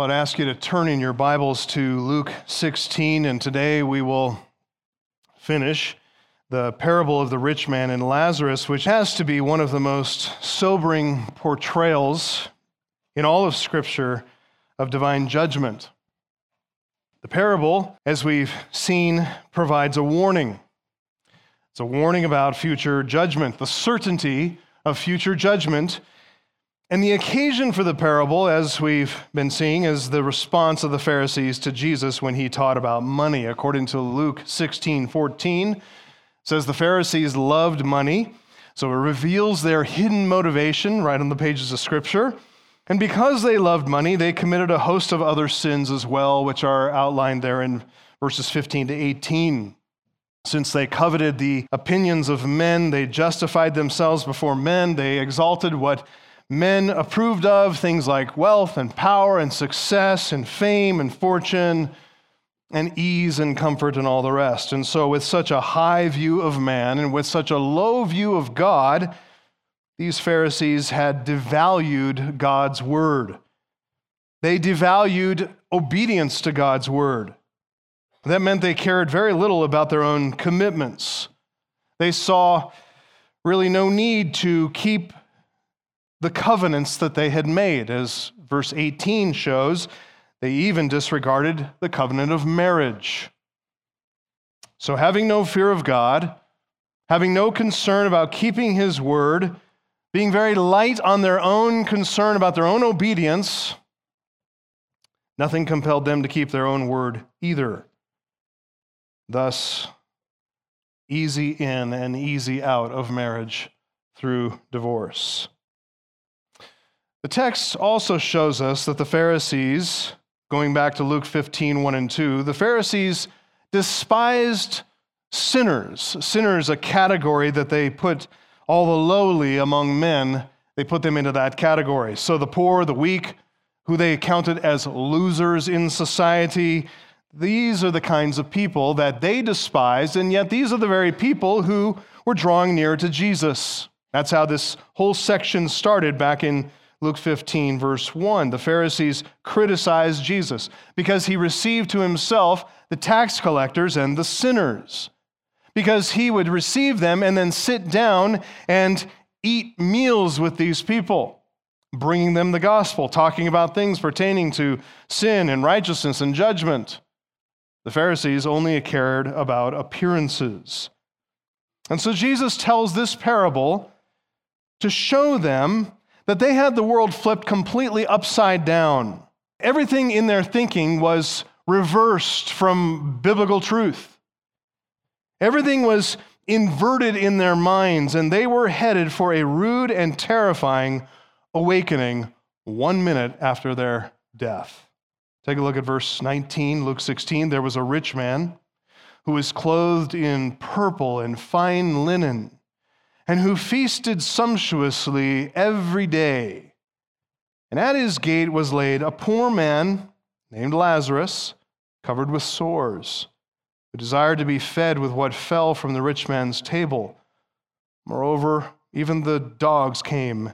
I'd ask you to turn in your Bibles to Luke 16, and today we will finish the parable of the rich man and Lazarus, which has to be one of the most sobering portrayals in all of Scripture of divine judgment. The parable, as we've seen, provides a warning. It's a warning about future judgment, the certainty of future judgment and the occasion for the parable, as we've been seeing, is the response of the Pharisees to Jesus when he taught about money. According to Luke 16 14, says the Pharisees loved money. So it reveals their hidden motivation right on the pages of Scripture. And because they loved money, they committed a host of other sins as well, which are outlined there in verses 15 to 18. Since they coveted the opinions of men, they justified themselves before men, they exalted what men approved of, things like wealth and power and success and fame and fortune and ease and comfort and all the rest. And so, with such a high view of man and with such a low view of God, these Pharisees had devalued God's word. They devalued obedience to God's word. That meant they cared very little about their own commitments. They saw really no need to keep the covenants that they had made. As verse 18 shows, they even disregarded the covenant of marriage. So, having no fear of God, having no concern about keeping his word, being very light on their own concern about their own obedience, nothing compelled them to keep their own word either. Thus, easy in and easy out of marriage through divorce. The text also shows us that the Pharisees, going back to Luke 15, 1 and 2, the Pharisees despised sinners. Sinners, a category that they put all the lowly among men, they put them into that category. So the poor, the weak, who they counted as losers in society, these are the kinds of people that they despised, and yet these are the very people who were drawing near to Jesus. That's how this whole section started back in Luke 15, verse 1. The Pharisees criticized Jesus because he received to himself the tax collectors and the sinners, because he would receive them and then sit down and eat meals with these people, bringing them the gospel, talking about things pertaining to sin and righteousness and judgment. The Pharisees only cared about appearances. And so Jesus tells this parable to show them that they had the world flipped completely upside down. Everything in their thinking was reversed from biblical truth. Everything was inverted in their minds, and they were headed for a rude and terrifying awakening one minute after their death. Take a look at verse 19, Luke 16. There was a rich man who was clothed in purple and fine linen and who feasted sumptuously every day. And at his gate was laid a poor man named Lazarus, covered with sores, who desired to be fed with what fell from the rich man's table. Moreover, even the dogs came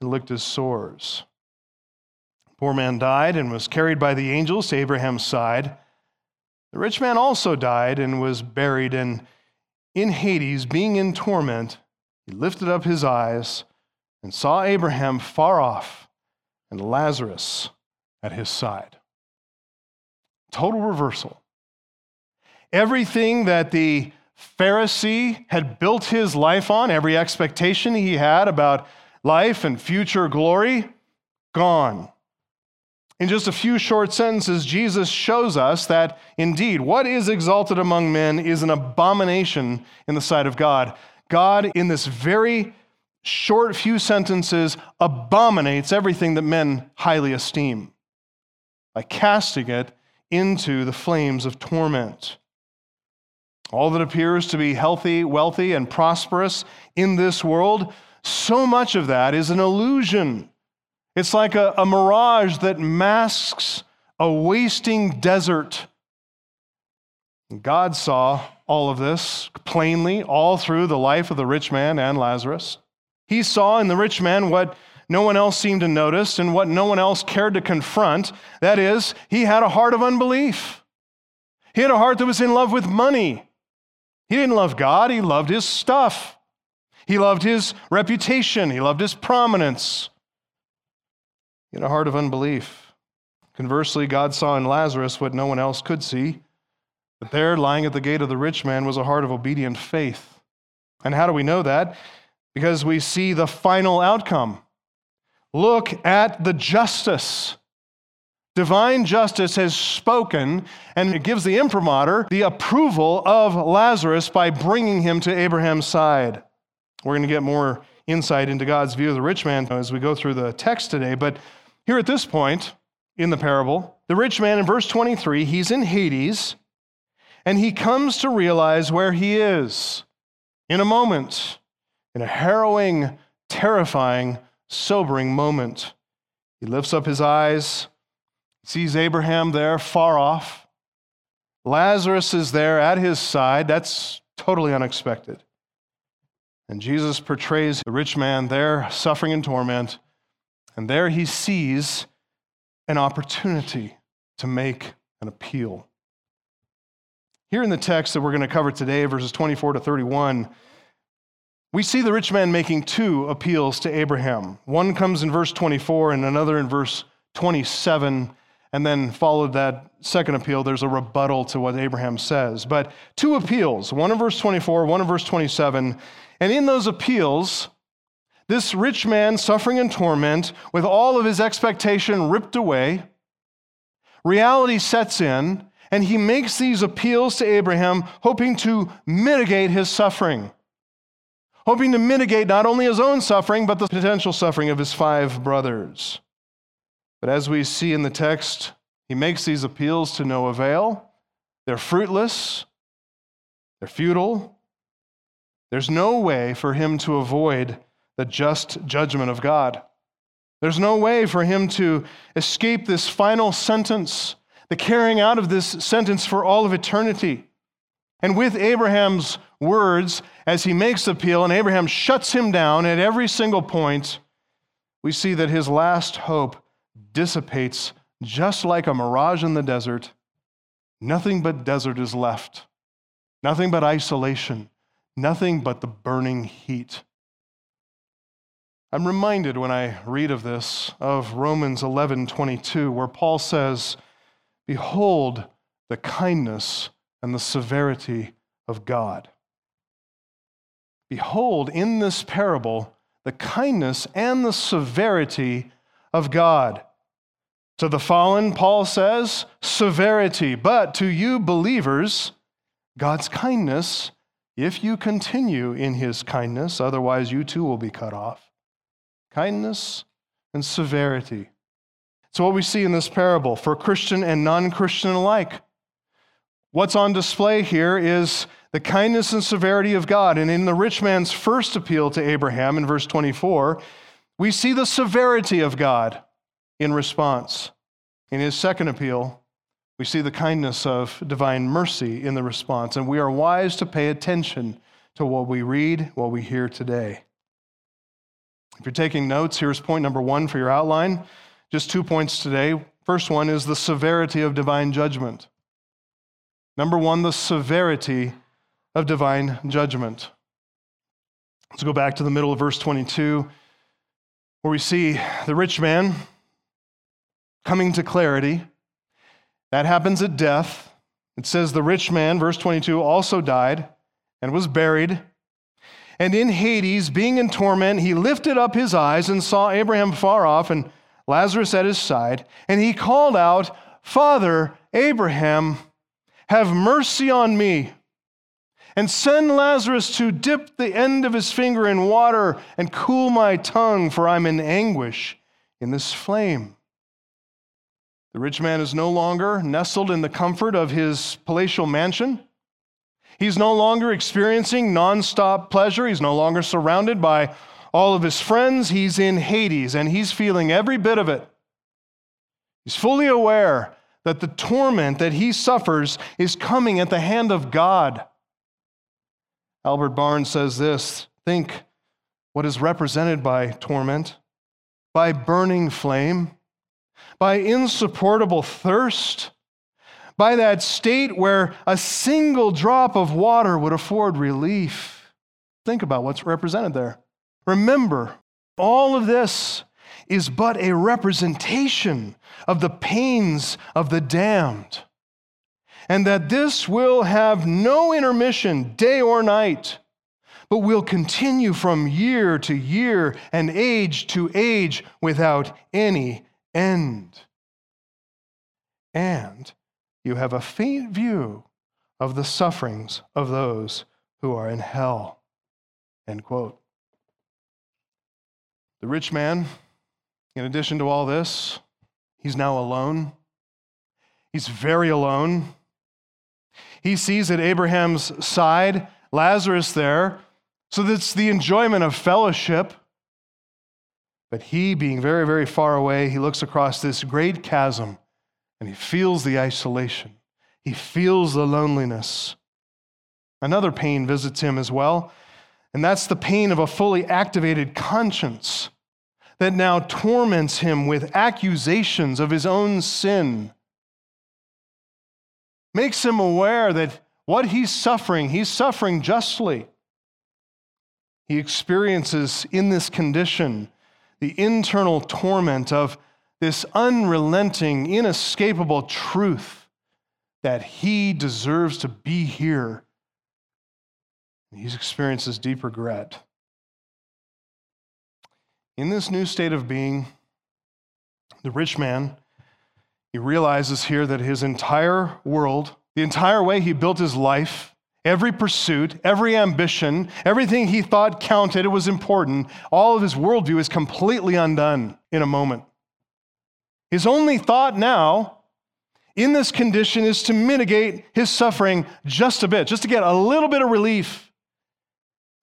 and licked his sores. The poor man died and was carried by the angels to Abraham's side. The rich man also died and was buried, and in Hades, being in torment, he lifted up his eyes and saw Abraham far off and Lazarus at his side. Total reversal. Everything that the Pharisee had built his life on, every expectation he had about life and future glory, gone. In just a few short sentences, Jesus shows us that indeed what is exalted among men is an abomination in the sight of God. God, in this very short few sentences, abominates everything that men highly esteem by casting it into the flames of torment. All that appears to be healthy, wealthy, and prosperous in this world, so much of that is an illusion. It's like a, a mirage that masks a wasting desert. God saw all of this plainly all through the life of the rich man and Lazarus. He saw in the rich man what no one else seemed to notice and what no one else cared to confront. That is, he had a heart of unbelief. He had a heart that was in love with money. He didn't love God, he loved his stuff. He loved his reputation, he loved his prominence. He had a heart of unbelief. Conversely, God saw in Lazarus what no one else could see. But there, lying at the gate of the rich man, was a heart of obedient faith. And how do we know that? Because we see the final outcome. Look at the justice. Divine justice has spoken, and it gives the imprimatur the approval of Lazarus by bringing him to Abraham's side. We're going to get more insight into God's view of the rich man as we go through the text today. But here at this point in the parable, the rich man in verse 23, he's in Hades, and he comes to realize where he is in a moment, in a harrowing, terrifying, sobering moment. He lifts up his eyes, sees Abraham there far off. Lazarus is there at his side. That's totally unexpected. And Jesus portrays the rich man there suffering in torment, and there he sees an opportunity to make an appeal. Here in the text that we're going to cover today, verses 24 to 31, we see the rich man making two appeals to Abraham. One comes in verse 24 and another in verse 27, and then followed that second appeal, there's a rebuttal to what Abraham says. But two appeals, one in verse 24, one in verse 27. And in those appeals, this rich man suffering in torment, with all of his expectation ripped away, reality sets in, and he makes these appeals to Abraham, hoping to mitigate his suffering, hoping to mitigate not only his own suffering, but the potential suffering of his five brothers. But as we see in the text, he makes these appeals to no avail. They're fruitless, they're futile. There's no way for him to avoid the just judgment of God. There's no way for him to escape this final sentence the carrying out of this sentence for all of eternity. And with Abraham's words, as he makes appeal, and Abraham shuts him down at every single point, we see that his last hope dissipates just like a mirage in the desert. Nothing but desert is left, nothing but isolation, nothing but the burning heat. I'm reminded when I read of this of Romans 11:22 where Paul says, Behold the kindness and the severity of God. Behold, in this parable, the kindness and the severity of God. To the fallen, Paul says, severity, but to you believers, God's kindness, if you continue in his kindness, otherwise you too will be cut off. Kindness and severity. It's what we see in this parable for Christian and non Christian alike. What's on display here is the kindness and severity of God. And in the rich man's first appeal to Abraham in verse 24, we see the severity of God in response. In his second appeal, we see the kindness of divine mercy in the response. And we are wise to pay attention to what we read, what we hear today. If you're taking notes, here's point number one for your outline. Just two points today. First one is the severity of divine judgment. Number one, the severity of divine judgment. Let's go back to the middle of verse 22, where we see the rich man coming to clarity. That happens at death. It says the rich man, verse 22, also died and was buried. And in Hades, being in torment, he lifted up his eyes and saw Abraham far off and Lazarus at his side, and he called out, Father, Abraham, have mercy on me, and send Lazarus to dip the end of his finger in water and cool my tongue, for I'm in anguish in this flame. The rich man is no longer nestled in the comfort of his palatial mansion. He's no longer experiencing nonstop pleasure. He's no longer surrounded by all of his friends, he's in Hades and he's feeling every bit of it. He's fully aware that the torment that he suffers is coming at the hand of God. Albert Barnes says this think what is represented by torment. by burning flame, by insupportable thirst, by that state where a single drop of water would afford relief. Think about what's represented there. Remember, all of this is but a representation of the pains of the damned, and that this will have no intermission, day or night, but will continue from year to year and age to age without any end. And you have a faint view of the sufferings of those who are in hell. End quote. The rich man, in addition to all this, he's now alone. He's very alone. He sees at Abraham's side Lazarus there, so that's the enjoyment of fellowship. But he, being very, very far away, he looks across this great chasm and he feels the isolation. He feels the loneliness. Another pain visits him as well, and that's the pain of a fully activated conscience that now torments him with accusations of his own sin. Makes him aware that what he's suffering, he's suffering justly. He experiences in this condition the internal torment of this unrelenting, inescapable truth that he deserves to be here. He experiences deep regret. In this new state of being, the rich man, he realizes here that his entire world, the entire way he built his life, every pursuit, every ambition, everything he thought counted, it was important, all of his worldview is completely undone in a moment. His only thought now in this condition is to mitigate his suffering just a bit, just to get a little bit of relief.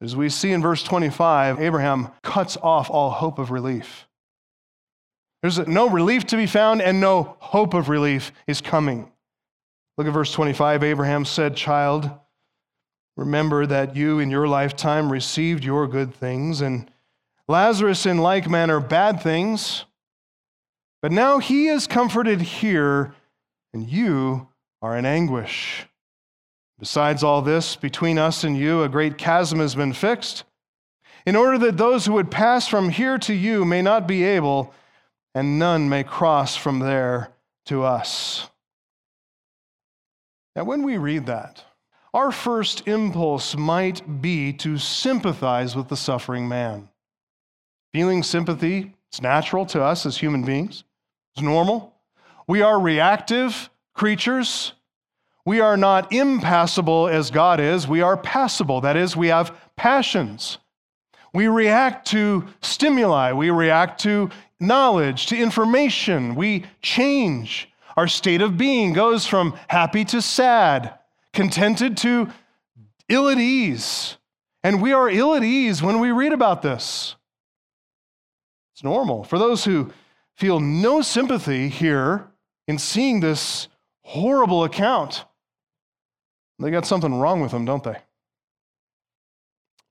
As we see in verse 25, Abraham cuts off all hope of relief. There's no relief to be found, and no hope of relief is coming. Look at verse 25. Abraham said, Child, remember that you in your lifetime received your good things, and Lazarus in like manner bad things. But now he is comforted here, and you are in anguish. Besides all this, between us and you, a great chasm has been fixed, in order that those who would pass from here to you may not be able, and none may cross from there to us. Now, when we read that, our first impulse might be to sympathize with the suffering man. Feeling sympathy, is natural to us as human beings. It's normal. We are reactive creatures. We are not impassible as God is. We are passible. That is, we have passions. We react to stimuli. We react to knowledge, to information. We change. Our state of being goes from happy to sad, contented to ill at ease. And we are ill at ease when we read about this. It's normal. For those who feel no sympathy here in seeing this horrible account. They got something wrong with them, don't they?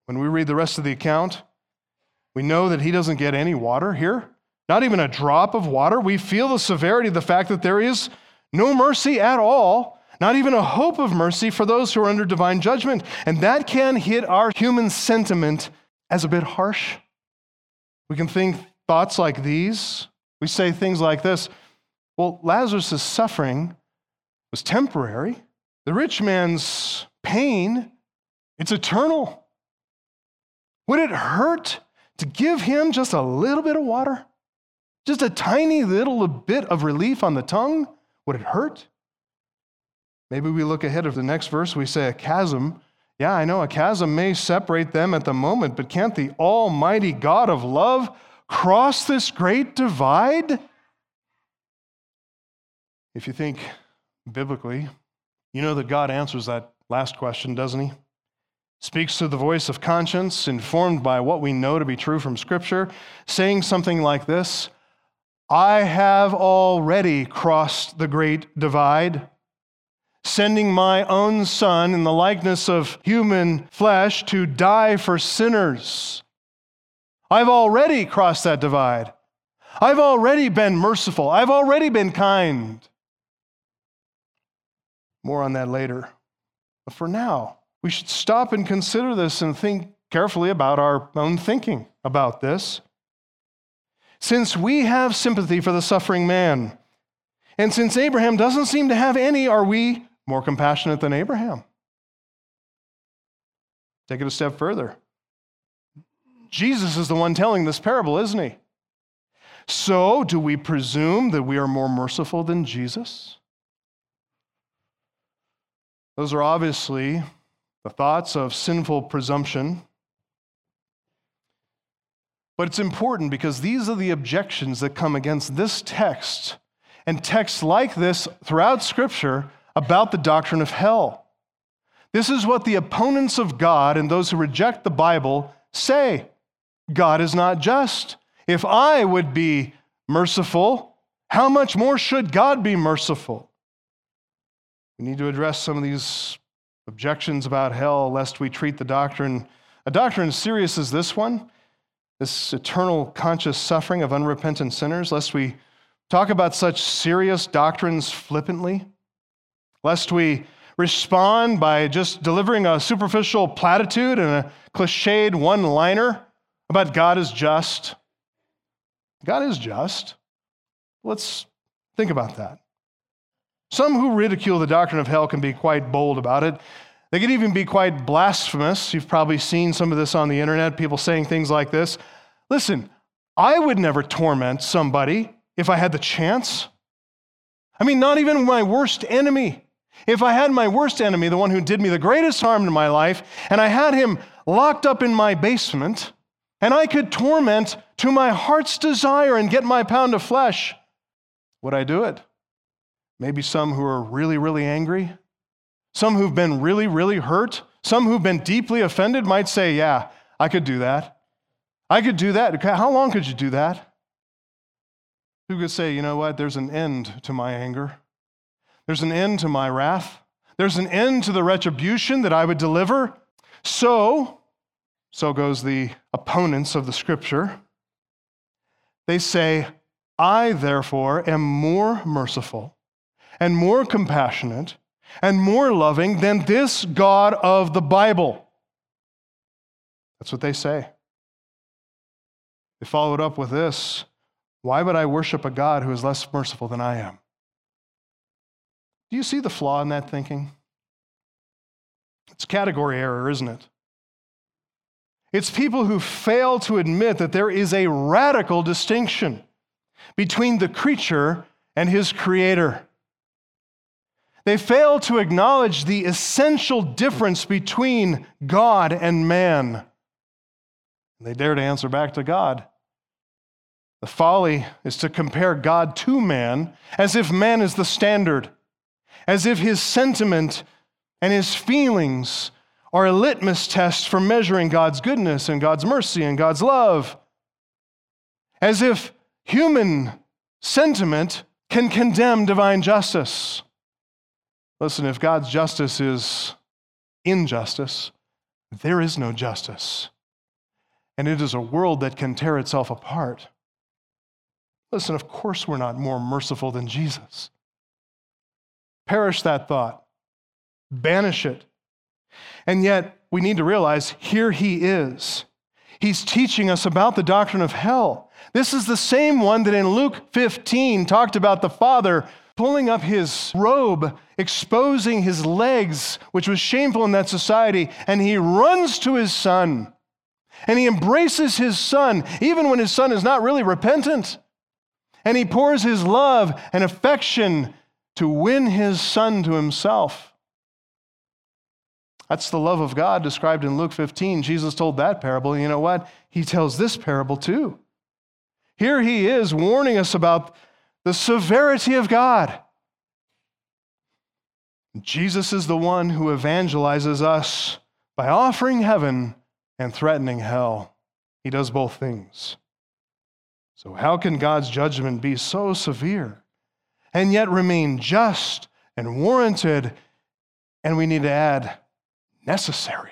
When we read the rest of the account, we know that he doesn't get any water here, not even a drop of water. We feel the severity of the fact that there is no mercy at all, not even a hope of mercy for those who are under divine judgment. And that can hit our human sentiment as a bit harsh. We can think thoughts like these we say things like this Well, Lazarus' suffering was temporary, the rich man's pain, it's eternal. Would it hurt to give him just a little bit of water? Just a tiny little bit of relief on the tongue? Would it hurt? Maybe we look ahead of the next verse, we say a chasm. Yeah, I know a chasm may separate them at the moment, but can't the Almighty God of love cross this great divide? If you think biblically, you know that God answers that last question, doesn't he? Speaks to the voice of conscience, informed by what we know to be true from Scripture, saying something like this I have already crossed the great divide, sending my own Son in the likeness of human flesh to die for sinners I've already crossed that divide. I've already been merciful. I've already been kind. More on that later. But for now, we should stop and consider this and think carefully about our own thinking about this. Since we have sympathy for the suffering man, and since Abraham doesn't seem to have any, are we more compassionate than Abraham? Take it a step further. Jesus is the one telling this parable, isn't he? So, do we presume that we are more merciful than Jesus? Those are obviously the thoughts of sinful presumption. But it's important because these are the objections that come against this text and texts like this throughout Scripture about the doctrine of hell. This is what the opponents of God and those who reject the Bible say God is not just. If I would be merciful, how much more should God be merciful? We need to address some of these objections about hell lest we treat the doctrine, a doctrine as serious as this one, this eternal conscious suffering of unrepentant sinners, lest we talk about such serious doctrines flippantly, lest we respond by just delivering a superficial platitude and a cliched one liner about God is just. God is just. Let's think about that. Some who ridicule the doctrine of hell can be quite bold about it. They can even be quite blasphemous. You've probably seen some of this on the internet, people saying things like this Listen, I would never torment somebody if I had the chance. I mean, not even my worst enemy. If I had my worst enemy, the one who did me the greatest harm in my life, and I had him locked up in my basement, and I could torment to my heart's desire and get my pound of flesh, would I do it? Maybe some who are really, really angry, some who've been really, really hurt, some who've been deeply offended might say, Yeah, I could do that. I could do that. How long could you do that? Who could say, You know what? There's an end to my anger, there's an end to my wrath, there's an end to the retribution that I would deliver. So, so goes the opponents of the scripture. They say, I therefore am more merciful and more compassionate and more loving than this God of the Bible. That's what they say. They followed up with this Why would I worship a God who is less merciful than I am? Do you see the flaw in that thinking? It's category error, isn't it? It's people who fail to admit that there is a radical distinction between the creature and his creator. They fail to acknowledge the essential difference between God and man. They dare to answer back to God. The folly is to compare God to man as if man is the standard, as if his sentiment and his feelings are a litmus test for measuring God's goodness and God's mercy and God's love, as if human sentiment can condemn divine justice. Listen, if God's justice is injustice, there is no justice. And it is a world that can tear itself apart. Listen, of course, we're not more merciful than Jesus. Perish that thought, banish it. And yet, we need to realize here he is. He's teaching us about the doctrine of hell. This is the same one that in Luke 15 talked about the Father pulling up his robe, exposing his legs, which was shameful in that society, and he runs to his son. And he embraces his son, even when his son is not really repentant. And he pours his love and affection to win his son to himself. That's the love of God described in Luke 15. Jesus told that parable. You know what? He tells this parable too. Here he is warning us about the severity of God. Jesus is the one who evangelizes us by offering heaven and threatening hell. He does both things. So, how can God's judgment be so severe and yet remain just and warranted? And we need to add, necessary.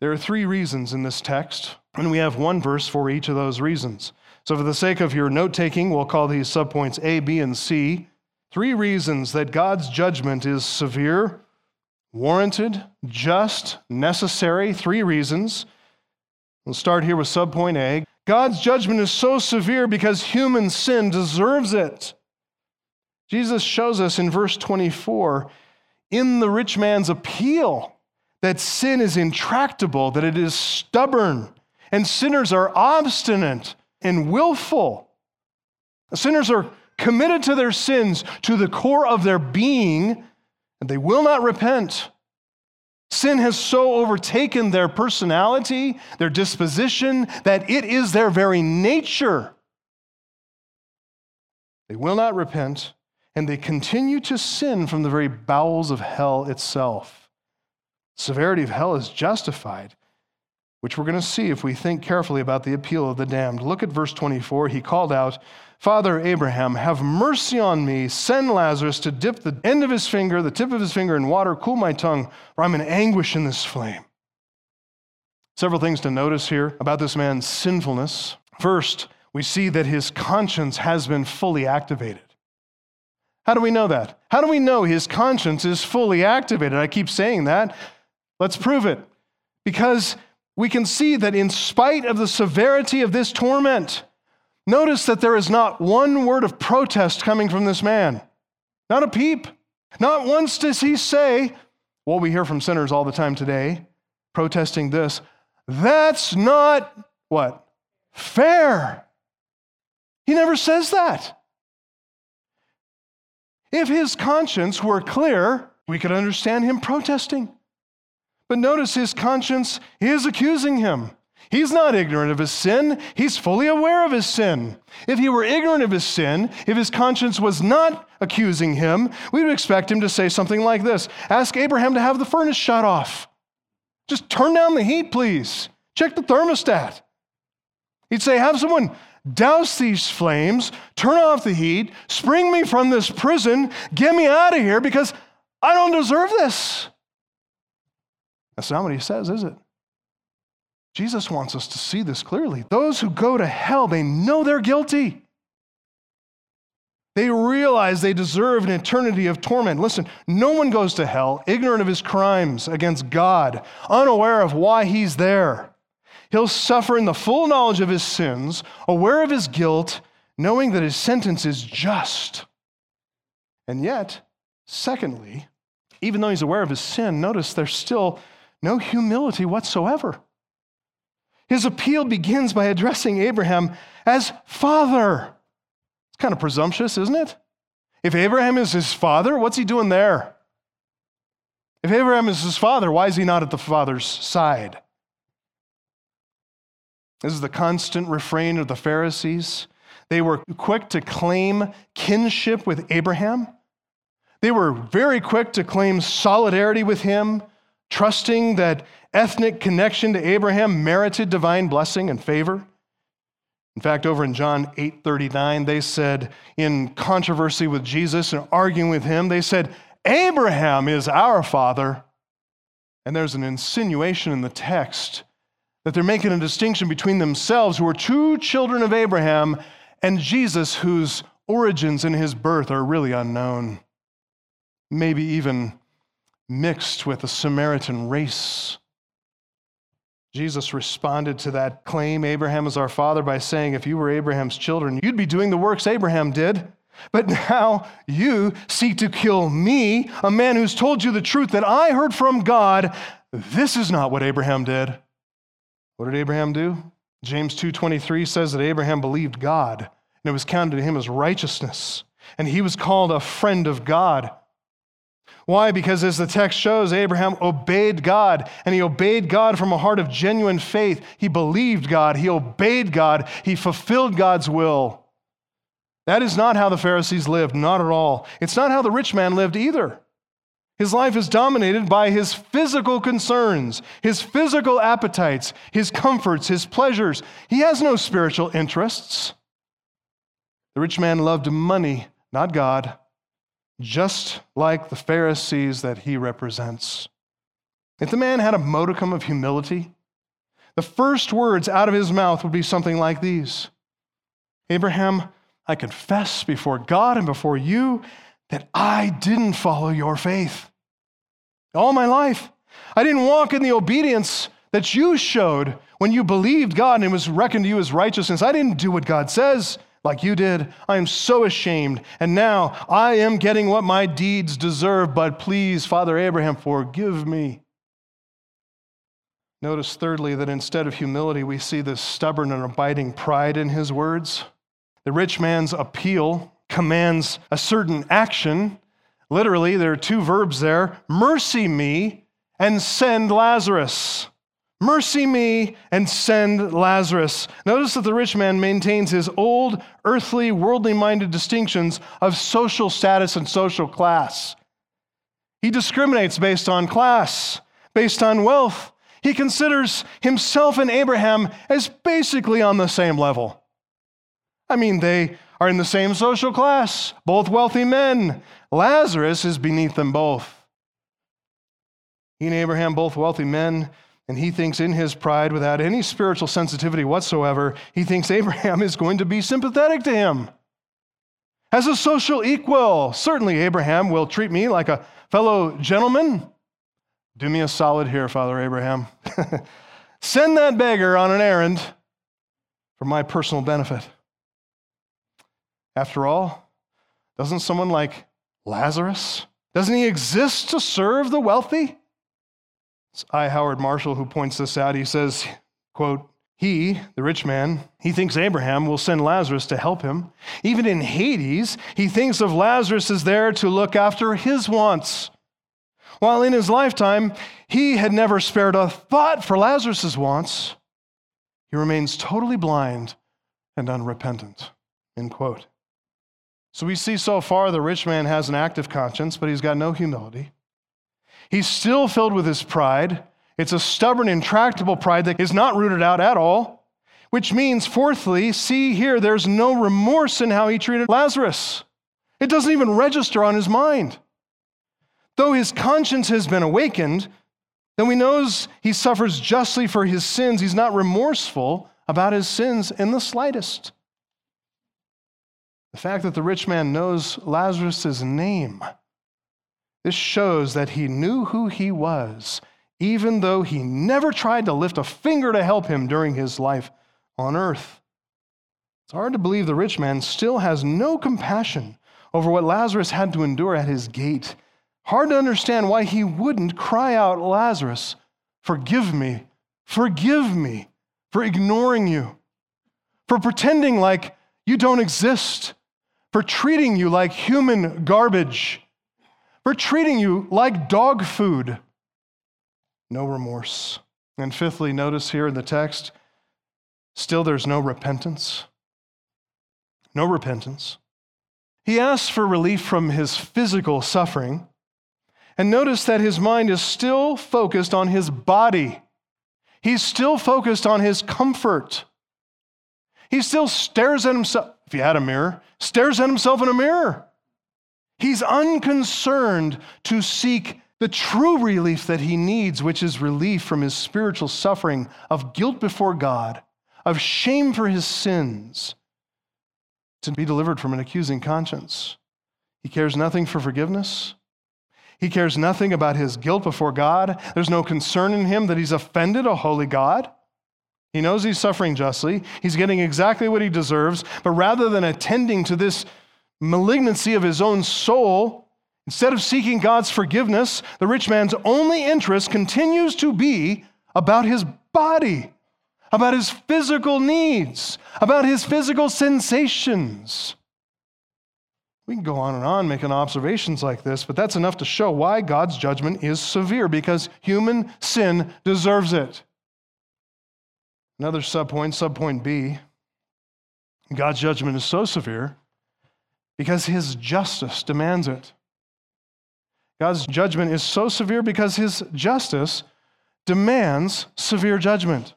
There are three reasons in this text, and we have one verse for each of those reasons. So, for the sake of your note taking, we'll call these subpoints A, B, and C. Three reasons that God's judgment is severe, warranted, just, necessary. Three reasons. We'll start here with subpoint A. God's judgment is so severe because human sin deserves it. Jesus shows us in verse 24 in the rich man's appeal that sin is intractable, that it is stubborn, and sinners are obstinate and willful. Sinners are committed to their sins to the core of their being, and they will not repent. Sin has so overtaken their personality, their disposition, that it is their very nature. They will not repent, and they continue to sin from the very bowels of hell itself. Severity of hell is justified which we're going to see if we think carefully about the appeal of the damned. Look at verse 24. He called out, Father Abraham, have mercy on me. Send Lazarus to dip the end of his finger, the tip of his finger, in water, cool my tongue, for I'm in anguish in this flame. Several things to notice here about this man's sinfulness. First, we see that his conscience has been fully activated. How do we know that? How do we know his conscience is fully activated? I keep saying that. Let's prove it. Because we can see that in spite of the severity of this torment, notice that there is not one word of protest coming from this man. Not a peep. Not once does he say, what we hear from sinners all the time today, protesting this, that's not what? Fair. He never says that. If his conscience were clear, we could understand him protesting. But notice his conscience is accusing him. He's not ignorant of his sin, he's fully aware of his sin. If he were ignorant of his sin, if his conscience was not accusing him, we would expect him to say something like this Ask Abraham to have the furnace shut off. Just turn down the heat, please. Check the thermostat. He'd say, Have someone douse these flames, turn off the heat, spring me from this prison, get me out of here because I don't deserve this. That's not what he says, is it? Jesus wants us to see this clearly. Those who go to hell, they know they're guilty. They realize they deserve an eternity of torment. Listen, no one goes to hell ignorant of his crimes against God, unaware of why he's there. He'll suffer in the full knowledge of his sins, aware of his guilt, knowing that his sentence is just. And yet, secondly, even though he's aware of his sin, notice there's still no humility whatsoever. His appeal begins by addressing Abraham as father. It's kind of presumptuous, isn't it? If Abraham is his father, what's he doing there? If Abraham is his father, why is he not at the father's side? This is the constant refrain of the Pharisees. They were quick to claim kinship with Abraham. They were very quick to claim solidarity with him, trusting that ethnic connection to Abraham merited divine blessing and favor. In fact, over in John 8:39, they said in controversy with Jesus and arguing with him, they said, "Abraham is our father." And there's an insinuation in the text that they're making a distinction between themselves, who are true children of Abraham, and Jesus, whose origins and his birth are really unknown. Maybe even mixed with a Samaritan race. Jesus responded to that claim, Abraham is our father, by saying, If you were Abraham's children, you'd be doing the works Abraham did. But now you seek to kill me, a man who's told you the truth that I heard from God. This is not what Abraham did. What did Abraham do? James 2:23 says that Abraham believed God, and it was counted to him as righteousness, and he was called a friend of God. Why? Because as the text shows, Abraham obeyed God, and he obeyed God from a heart of genuine faith. He believed God, he obeyed God, he fulfilled God's will. That is not how the Pharisees lived, not at all. It's not how the rich man lived either. His life is dominated by his physical concerns, his physical appetites, his comforts, his pleasures. He has no spiritual interests. The rich man loved money, not God just like the Pharisees that he represents. If the man had a modicum of humility, the first words out of his mouth would be something like these Abraham, I confess before God and before you that I didn't follow your faith. All my life, I didn't walk in the obedience that you showed when you believed God and it was reckoned to you as righteousness. I didn't do what God says like you did. I am so ashamed. And now I am getting what my deeds deserve. But please, Father Abraham, forgive me. Notice, thirdly, that instead of humility, we see this stubborn and abiding pride in his words. The rich man's appeal commands a certain action. Literally, there are two verbs there mercy me and send Lazarus. Mercy me and send Lazarus. Notice that the rich man maintains his old, earthly, worldly minded distinctions of social status and social class. He discriminates based on class, based on wealth. He considers himself and Abraham as basically on the same level. I mean, they are in the same social class, both wealthy men. Lazarus is beneath them both. He and Abraham, both wealthy men, and he thinks in his pride, without any spiritual sensitivity whatsoever, he thinks Abraham is going to be sympathetic to him. As a social equal, certainly Abraham will treat me like a fellow gentleman. Do me a solid here, Father Abraham. Send that beggar on an errand for my personal benefit. After all, doesn't someone like Lazarus, doesn't he exist to serve the wealthy? It's I. Howard Marshall who points this out. He says, quote, he, the rich man, he thinks Abraham will send Lazarus to help him. Even in Hades, he thinks of Lazarus as there to look after his wants. While in his lifetime, he had never spared a thought for Lazarus's wants, he remains totally blind and unrepentant. End quote. So we see so far the rich man has an active conscience, but he's got no humility. He's still filled with his pride. It's a stubborn, intractable pride that is not rooted out at all, which means, fourthly, see here, there's no remorse in how he treated Lazarus. It doesn't even register on his mind. Though his conscience has been awakened, then he knows he suffers justly for his sins. He's not remorseful about his sins in the slightest. The fact that the rich man knows Lazarus' name this shows that he knew who he was, even though he never tried to lift a finger to help him during his life on earth. It's hard to believe the rich man still has no compassion over what Lazarus had to endure at his gate. Hard to understand why he wouldn't cry out, Lazarus, forgive me, forgive me for ignoring you, for pretending like you don't exist, for treating you like human garbage for treating you like dog food. No remorse. And fifthly, notice here in the text, still there's no repentance. No repentance. He asks for relief from his physical suffering. And notice that his mind is still focused on his body. He's still focused on his comfort. He still stares at himself, if he had a mirror, stares at himself in a mirror. He's unconcerned to seek the true relief that he needs, which is relief from his spiritual suffering of guilt before God, of shame for his sins, to be delivered from an accusing conscience. He cares nothing for forgiveness. He cares nothing about his guilt before God. There's no concern in him that he's offended a holy God. He knows he's suffering justly. He's getting exactly what he deserves. But rather than attending to this malignancy of his own soul, instead of seeking God's forgiveness, the rich man's only interest continues to be about his body, about his physical needs, about his physical sensations. We can go on and on making observations like this, but that's enough to show why God's judgment is severe, because human sin deserves it. Another subpoint, subpoint B God's judgment is so severe because his justice demands it. God's judgment is so severe because his justice demands severe judgment.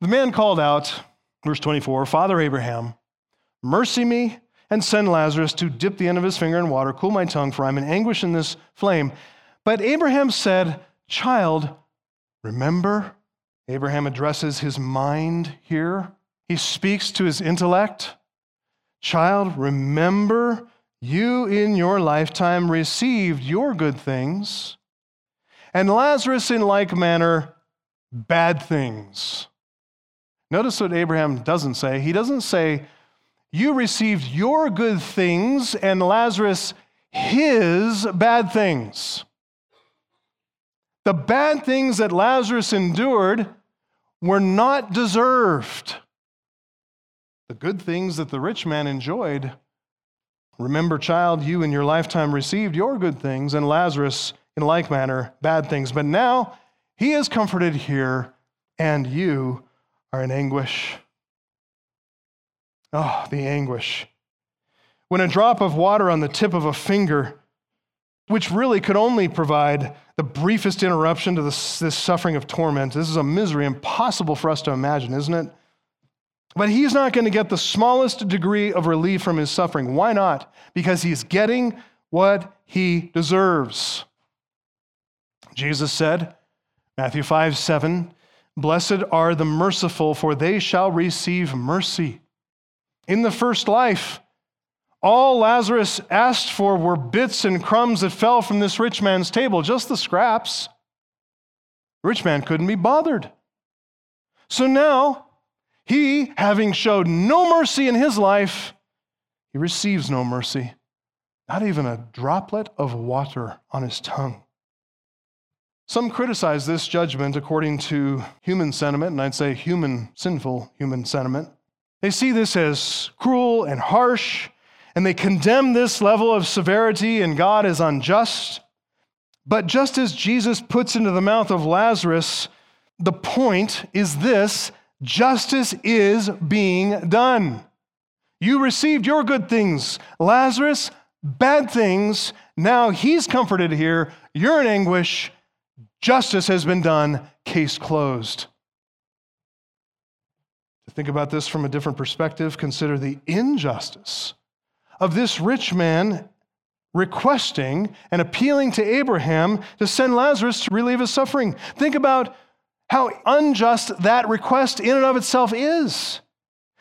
The man called out, verse 24, Father Abraham, mercy me and send Lazarus to dip the end of his finger in water, cool my tongue, for I'm in anguish in this flame. But Abraham said, Child, remember, Abraham addresses his mind here. He speaks to his intellect. Child, remember you in your lifetime received your good things, and Lazarus in like manner bad things. Notice what Abraham doesn't say. He doesn't say, You received your good things, and Lazarus his bad things. The bad things that Lazarus endured were not deserved. The good things that the rich man enjoyed Remember, child, you in your lifetime received your good things, and Lazarus, in like manner, bad things. But now he is comforted here, and you are in anguish. Oh, the anguish. When a drop of water on the tip of a finger, which really could only provide the briefest interruption to this, this suffering of torment, this is a misery impossible for us to imagine, isn't it? But he's not going to get the smallest degree of relief from his suffering. Why not? Because he's getting what he deserves. Jesus said, Matthew 5 7, Blessed are the merciful, for they shall receive mercy. In the first life, all Lazarus asked for were bits and crumbs that fell from this rich man's table, just the scraps. Rich man couldn't be bothered. So now, he, having showed no mercy in his life, he receives no mercy, not even a droplet of water on his tongue. Some criticize this judgment according to human sentiment, and I'd say human, sinful human sentiment. They see this as cruel and harsh, and they condemn this level of severity and God as unjust. But just as Jesus puts into the mouth of Lazarus, the point is this Justice is being done. You received your good things. Lazarus, bad things. Now he's comforted here. You're in anguish. Justice has been done. Case closed. To think about this from a different perspective, consider the injustice of this rich man requesting and appealing to Abraham to send Lazarus to relieve his suffering. Think about how unjust that request in and of itself is.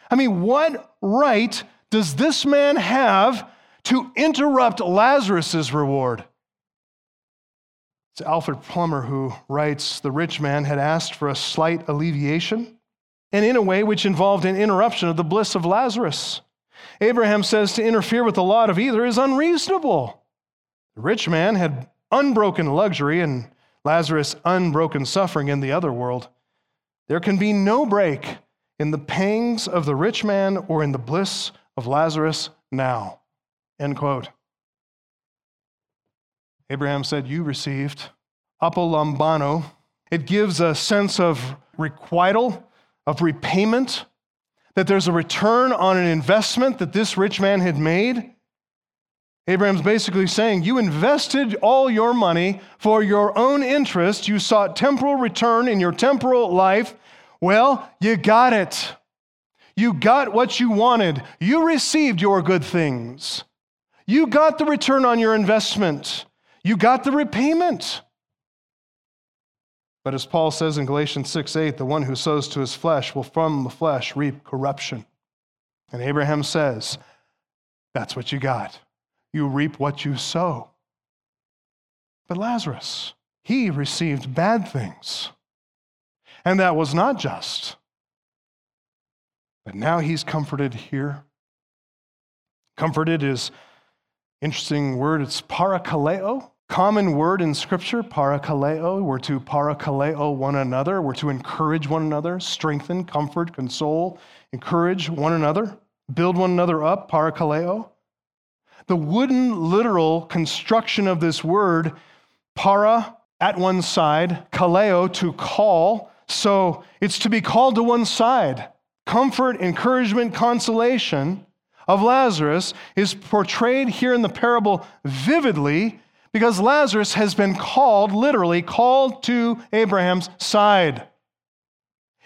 I mean, what right does this man have to interrupt Lazarus's reward? It's Alfred Plummer who writes The rich man had asked for a slight alleviation, and in a way which involved an interruption of the bliss of Lazarus. Abraham says to interfere with the lot of either is unreasonable. The rich man had unbroken luxury and Lazarus' unbroken suffering in the other world, there can be no break in the pangs of the rich man or in the bliss of Lazarus now. End quote. Abraham said, You received apolambano. It gives a sense of requital, of repayment, that there's a return on an investment that this rich man had made. Abraham's basically saying, You invested all your money for your own interest. You sought temporal return in your temporal life. Well, you got it. You got what you wanted. You received your good things. You got the return on your investment. You got the repayment. But as Paul says in Galatians 6 8, the one who sows to his flesh will from the flesh reap corruption. And Abraham says, That's what you got you reap what you sow. But Lazarus, he received bad things. And that was not just. But now he's comforted here. Comforted is interesting word. It's parakaleo, common word in Scripture. Parakaleo. We're to parakaleo one another. We're to encourage one another, strengthen, comfort, console, encourage one another, build one another up. Parakaleo. The wooden literal construction of this word, para at one side, kaleo to call. So it's to be called to one side. Comfort, encouragement, consolation of Lazarus is portrayed here in the parable vividly because Lazarus has been called, literally called to Abraham's side.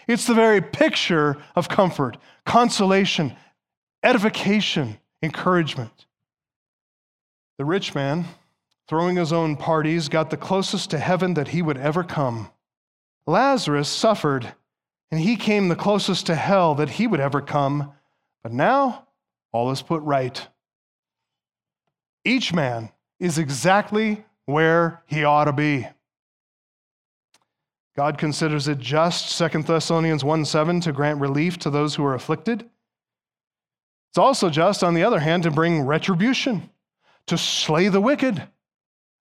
It's the very picture of comfort, consolation, edification, encouragement. The rich man, throwing his own parties, got the closest to heaven that he would ever come. Lazarus suffered and he came the closest to hell that he would ever come. But now all is put right. Each man is exactly where he ought to be. God considers it just, 2 Thessalonians 1 7, to grant relief to those who are afflicted. It's also just, on the other hand, to bring retribution, to slay the wicked.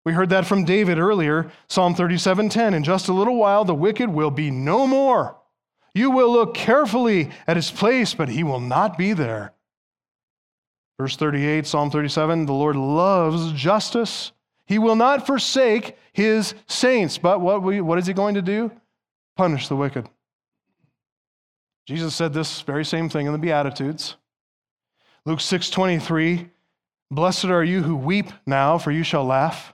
We heard that from David earlier, Psalm 37:10. In just a little while, the wicked will be no more. You will look carefully at his place, but he will not be there. Verse 38, Psalm 37 The Lord loves justice. He will not forsake his saints. But what, we, what is he going to do? Punish the wicked. Jesus said this very same thing in the Beatitudes. Luke 6 23, Blessed are you who weep now, for you shall laugh.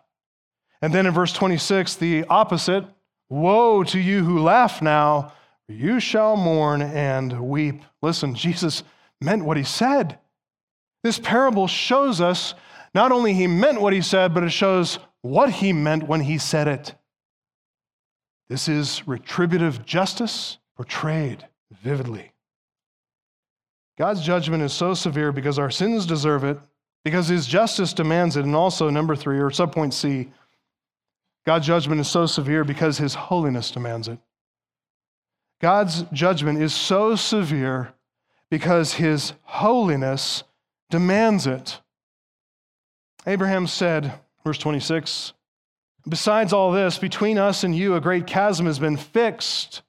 And then in verse 26, the opposite Woe to you who laugh now, you shall mourn and weep. Listen, Jesus meant what he said. This parable shows us not only he meant what he said, but it shows what he meant when he said it. This is retributive justice portrayed vividly. God's judgment is so severe because our sins deserve it, because his justice demands it, and also, number three, or subpoint C, God's judgment is so severe because his holiness demands it. God's judgment is so severe because his holiness demands it. Abraham said, verse 26, Besides all this, between us and you, a great chasm has been fixed,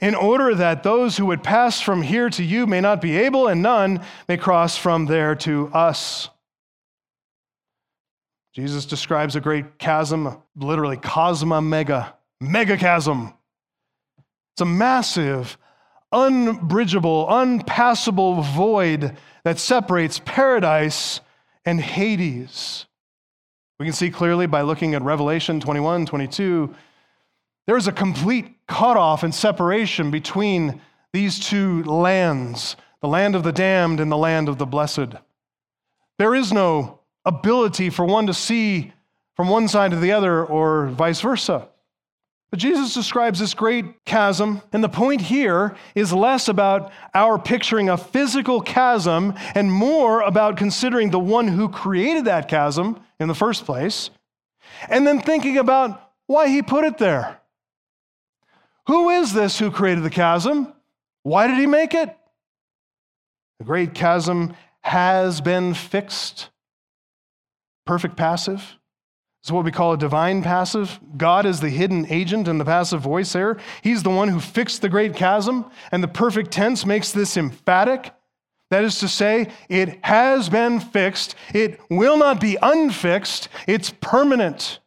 in order that those who would pass from here to you may not be able, and none may cross from there to us. Jesus describes a great chasm, literally chasma mega, mega chasm. It's a massive, unbridgeable, unpassable void that separates paradise and Hades. We can see clearly by looking at Revelation 21, 22. There is a complete cutoff and separation between these two lands the land of the damned and the land of the blessed. There is no ability for one to see from one side to the other or vice versa. But Jesus describes this great chasm, and the point here is less about our picturing a physical chasm and more about considering the one who created that chasm in the first place, and then thinking about why he put it there. Who is this who created the chasm? Why did he make it? The great chasm has been fixed. Perfect passive. It's what we call a divine passive. God is the hidden agent in the passive voice there. He's the one who fixed the great chasm, and the perfect tense makes this emphatic. That is to say, it has been fixed. It will not be unfixed. It's permanent.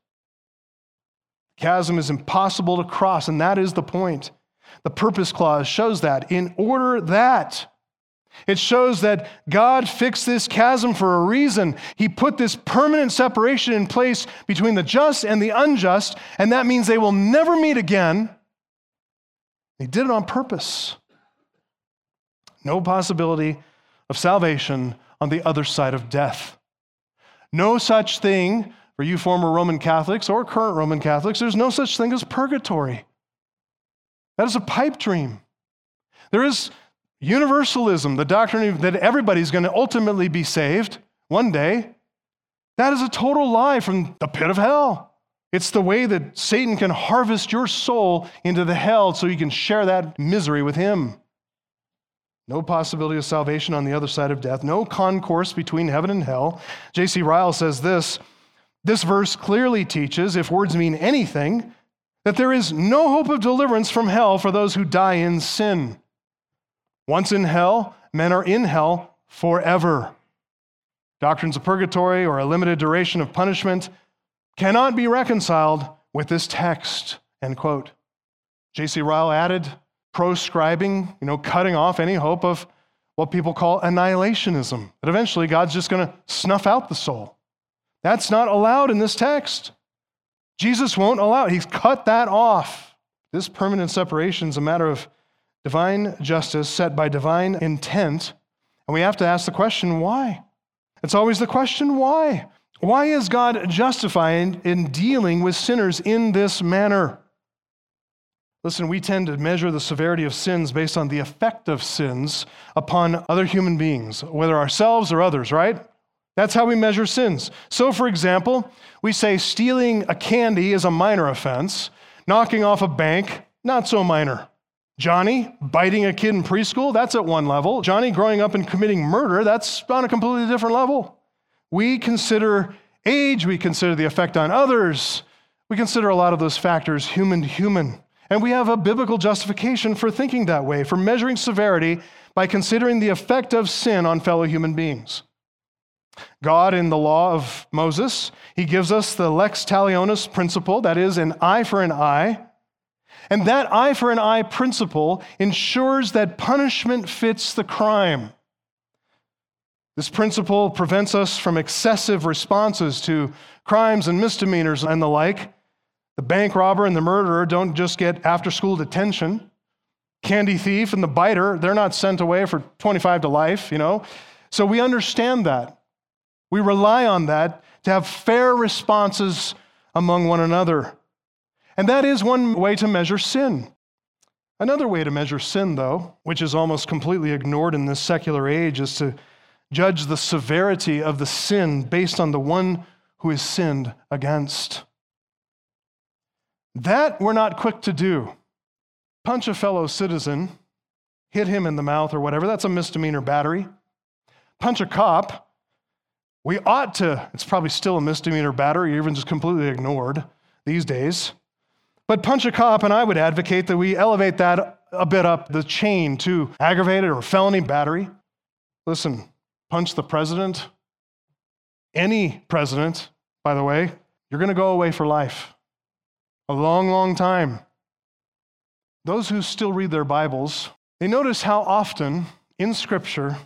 Chasm is impossible to cross, and that is the point. The purpose clause shows that. In order that it shows that God fixed this chasm for a reason. He put this permanent separation in place between the just and the unjust, and that means they will never meet again. He did it on purpose. No possibility of salvation on the other side of death. No such thing for you former Roman Catholics or current Roman Catholics, there's no such thing as purgatory. That is a pipe dream. There is Universalism, the doctrine that everybody's going to ultimately be saved one day, that is a total lie from the pit of hell. It's the way that Satan can harvest your soul into the hell so you can share that misery with him. No possibility of salvation on the other side of death, no concourse between heaven and hell. J.C. Ryle says this this verse clearly teaches, if words mean anything, that there is no hope of deliverance from hell for those who die in sin. Once in hell, men are in hell forever. Doctrines of purgatory or a limited duration of punishment cannot be reconciled with this text. End quote. J.C. Ryle added, proscribing, you know, cutting off any hope of what people call annihilationism, that eventually God's just going to snuff out the soul. That's not allowed in this text. Jesus won't allow it. He's cut that off. This permanent separation is a matter of divine justice set by divine intent. And we have to ask the question, why? It's always the question, why? Why is God justified in dealing with sinners in this manner? Listen, we tend to measure the severity of sins based on the effect of sins upon other human beings, whether ourselves or others, right? That's how we measure sins. So, for example, we say stealing a candy is a minor offense, knocking off a bank, not so minor. Johnny biting a kid in preschool, that's at one level. Johnny growing up and committing murder, that's on a completely different level. We consider age, we consider the effect on others, we consider a lot of those factors human to human. And we have a biblical justification for thinking that way, for measuring severity by considering the effect of sin on fellow human beings. God, in the law of Moses, he gives us the lex talionis principle, that is, an eye for an eye. And that eye for an eye principle ensures that punishment fits the crime. This principle prevents us from excessive responses to crimes and misdemeanors and the like. The bank robber and the murderer don't just get after school detention. Candy thief and the biter, they're not sent away for 25 to life, you know. So we understand that. We rely on that to have fair responses among one another. And that is one way to measure sin. Another way to measure sin, though, which is almost completely ignored in this secular age, is to judge the severity of the sin based on the one who is sinned against. That we're not quick to do. Punch a fellow citizen, hit him in the mouth or whatever, that's a misdemeanor battery. Punch a cop, we ought to, it's probably still a misdemeanor battery, even just completely ignored these days. But punch a cop, and I would advocate that we elevate that a bit up the chain to aggravated or felony battery. Listen, punch the president, any president, by the way, you're going to go away for life a long, long time. Those who still read their Bibles, they notice how often in Scripture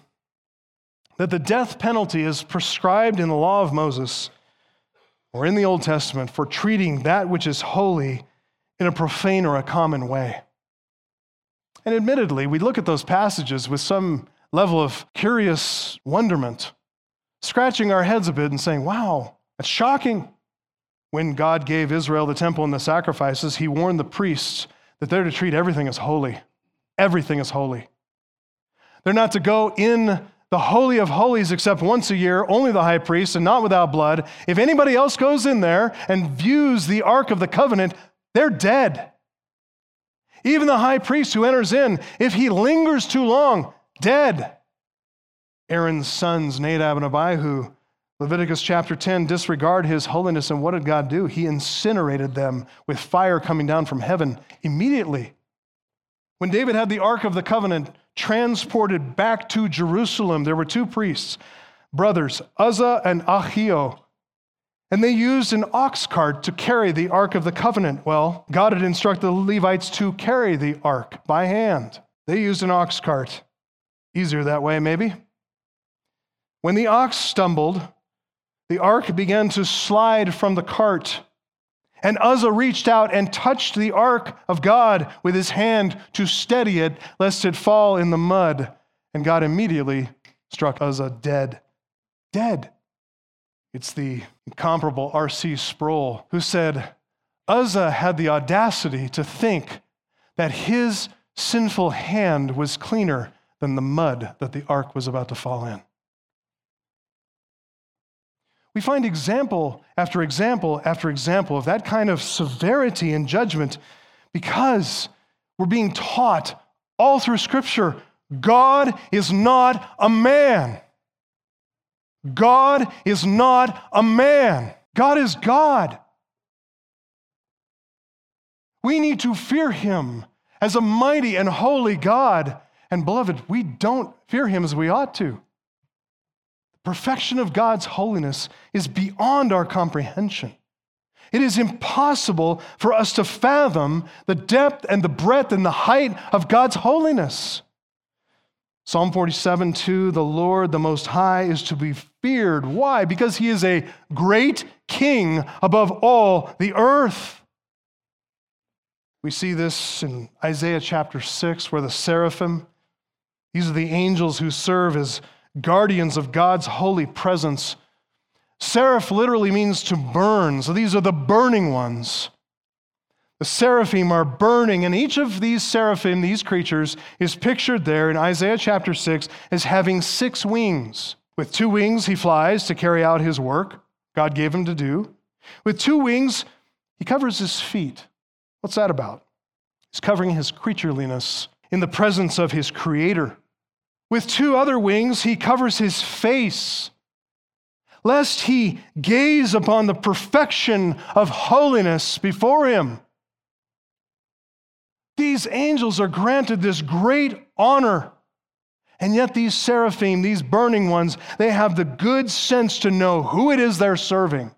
that the death penalty is prescribed in the law of Moses or in the Old Testament for treating that which is holy in a profane or a common way. And admittedly, we look at those passages with some level of curious wonderment, scratching our heads a bit and saying, wow, that's shocking. When God gave Israel the temple and the sacrifices, he warned the priests that they're to treat everything as holy. Everything is holy. They're not to go in the Holy of Holies except once a year, only the high priest, and not without blood. If anybody else goes in there and views the Ark of the Covenant, they're dead. Even the high priest who enters in, if he lingers too long, dead. Aaron's sons, Nadab and Abihu, Leviticus chapter 10, disregard his holiness. And what did God do? He incinerated them with fire coming down from heaven immediately. When David had the Ark of the Covenant transported back to Jerusalem, there were two priests, brothers, Uzzah and Ahio. And they used an ox cart to carry the Ark of the Covenant. Well, God had instructed the Levites to carry the Ark by hand. They used an ox cart. Easier that way, maybe. When the ox stumbled, the ark began to slide from the cart. And Uzzah reached out and touched the ark of God with his hand to steady it, lest it fall in the mud. And God immediately struck Uzzah dead. Dead. It's the incomparable R.C. Sproul who said, Uzzah had the audacity to think that his sinful hand was cleaner than the mud that the ark was about to fall in. We find example after example after example of that kind of severity and judgment because we're being taught all through Scripture God is not a man. God is not a man. God is God. We need to fear him as a mighty and holy God. And beloved, we don't fear him as we ought to perfection of God's holiness is beyond our comprehension. It is impossible for us to fathom the depth and the breadth and the height of God's holiness. Psalm 47 2 The Lord, the Most High, is to be feared. Why? Because he is a great king above all the earth. We see this in Isaiah chapter 6, where the seraphim, these are the angels who serve as guardians of God's holy presence. Seraph literally means to burn, so these are the burning ones. The seraphim are burning, and each of these seraphim, these creatures, is pictured there in Isaiah chapter 6 as having six wings. With two wings, he flies to carry out his work God gave him to do. With two wings, he covers his feet. What's that about? He's covering his creatureliness in the presence of his creator. With two other wings, he covers his face, lest he gaze upon the perfection of holiness before him. These angels are granted this great honor. And yet, these seraphim, these burning ones, they have the good sense to know who it is they're serving.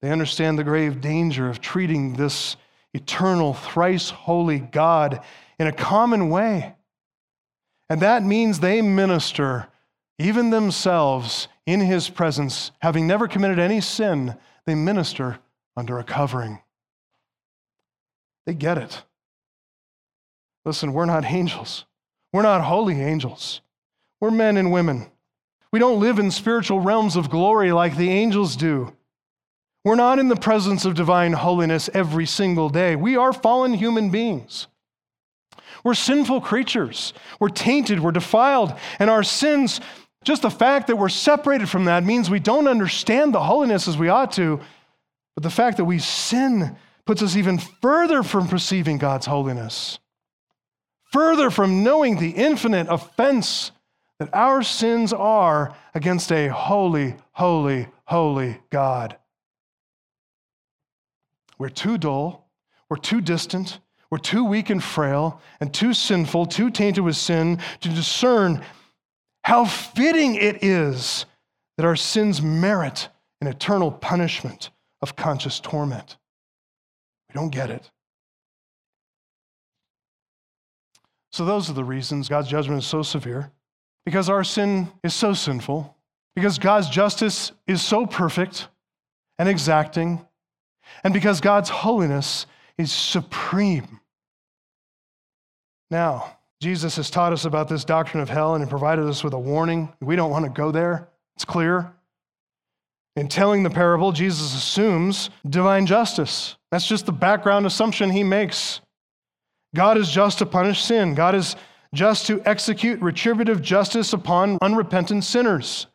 They understand the grave danger of treating this eternal, thrice holy God in a common way. And that means they minister, even themselves, in his presence, having never committed any sin, they minister under a covering. They get it. Listen, we're not angels. We're not holy angels. We're men and women. We don't live in spiritual realms of glory like the angels do. We're not in the presence of divine holiness every single day. We are fallen human beings. We're sinful creatures. We're tainted, we're defiled, and our sins, just the fact that we're separated from that means we don't understand the holiness as we ought to. But the fact that we sin puts us even further from perceiving God's holiness further from knowing the infinite offense that our sins are against a holy, holy, holy God. We're too dull, we're too distant, we're too weak and frail, and too sinful, too tainted with sin to discern how fitting it is that our sins merit an eternal punishment of conscious torment. We don't get it. So, those are the reasons God's judgment is so severe because our sin is so sinful, because God's justice is so perfect and exacting, and because God's holiness is supreme. Now, Jesus has taught us about this doctrine of hell and he provided us with a warning. We don't want to go there, it's clear. In telling the parable, Jesus assumes divine justice. That's just the background assumption he makes. God is just to punish sin. God is just to execute retributive justice upon unrepentant sinners.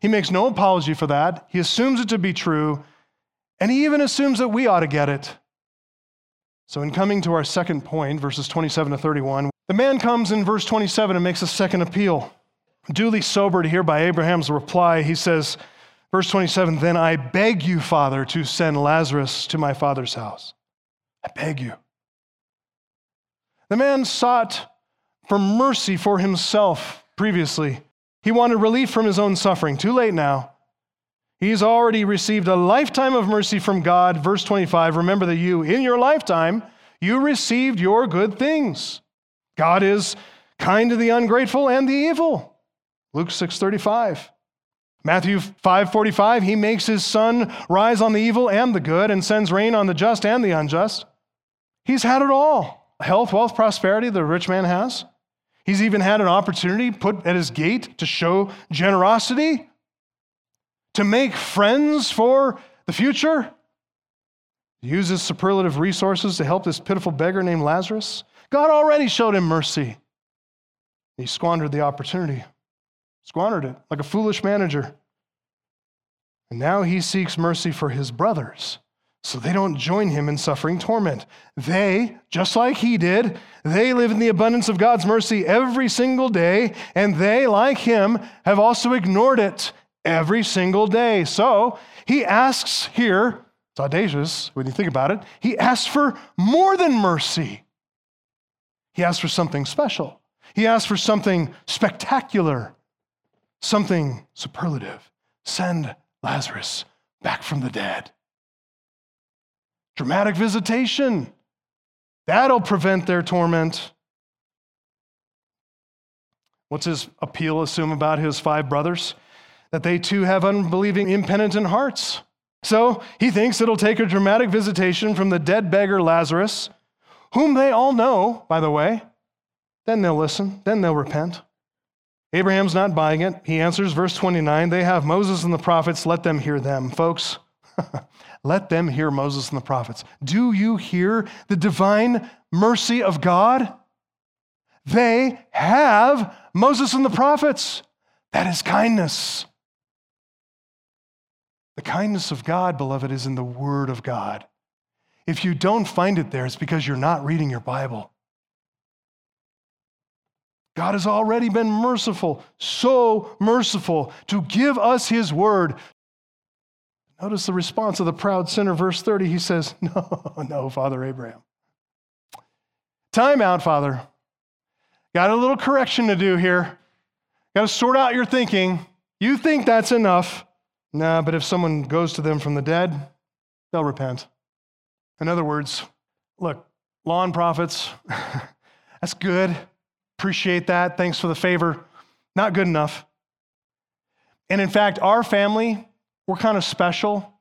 He makes no apology for that. He assumes it to be true, and he even assumes that we ought to get it. So, in coming to our second point, verses 27 to 31, the man comes in verse 27 and makes a second appeal. Duly sobered here by Abraham's reply, he says, verse 27, Then I beg you, Father, to send Lazarus to my father's house. I beg you. The man sought for mercy for himself previously. He wanted relief from his own suffering. Too late now. He's already received a lifetime of mercy from God. Verse 25 Remember that you, in your lifetime, you received your good things. God is kind to the ungrateful and the evil. Luke 6:35. Matthew 5:45 He makes his sun rise on the evil and the good and sends rain on the just and the unjust. He's had it all health, wealth, prosperity the rich man has. He's even had an opportunity put at his gate to show generosity, to make friends for the future, use his superlative resources to help this pitiful beggar named Lazarus. God already showed him mercy. He squandered the opportunity, squandered it like a foolish manager. And now he seeks mercy for his brothers so they don't join him in suffering torment. They, just like he did, they live in the abundance of God's mercy every single day, and they, like him, have also ignored it every single day. So he asks here, it's audacious when you think about it, he asks for more than mercy. He asks for something special. He asks for something spectacular, something superlative. Send Lazarus back from the dead. Dramatic visitation. That'll prevent their torment. What's his appeal assume about his five brothers? That they too have unbelieving, impenitent hearts. So he thinks it'll take a dramatic visitation from the dead beggar Lazarus, whom they all know, by the way. Then they'll listen, then they'll repent. Abraham's not buying it. He answers, verse 29 they have Moses and the prophets, let them hear them. Folks, Let them hear Moses and the prophets. Do you hear the divine mercy of God? They have Moses and the prophets. That is kindness. The kindness of God, beloved, is in the Word of God. If you don't find it there, it's because you're not reading your Bible. God has already been merciful, so merciful, to give us His Word. Notice the response of the proud sinner, verse 30. He says, No, no, Father Abraham. Time out, Father. Got a little correction to do here. Got to sort out your thinking. You think that's enough. Nah, but if someone goes to them from the dead, they'll repent. In other words, look, law and prophets, that's good. Appreciate that. Thanks for the favor. Not good enough. And in fact, our family, we're kind of special.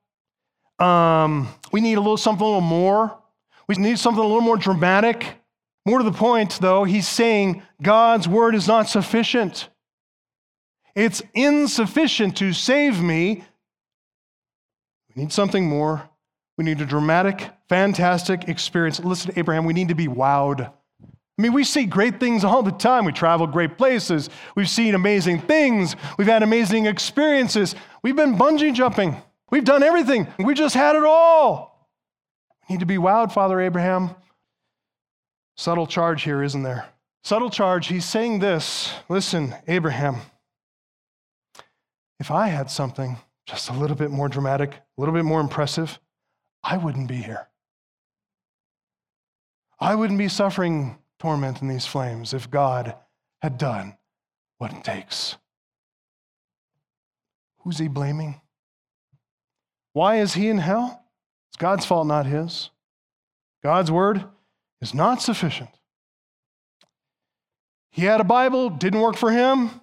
Um, we need a little something a little more. We need something a little more dramatic. More to the point, though, he's saying God's word is not sufficient. It's insufficient to save me. We need something more. We need a dramatic, fantastic experience. Listen Abraham, we need to be wowed. I mean, we see great things all the time. We travel great places. We've seen amazing things. We've had amazing experiences. We've been bungee jumping. We've done everything. We just had it all. We need to be wowed, Father Abraham. Subtle charge here, isn't there? Subtle charge. He's saying this Listen, Abraham, if I had something just a little bit more dramatic, a little bit more impressive, I wouldn't be here. I wouldn't be suffering torment in these flames if God had done what it takes. Who's he blaming? Why is he in hell? It's God's fault, not his. God's word is not sufficient. He had a Bible, didn't work for him.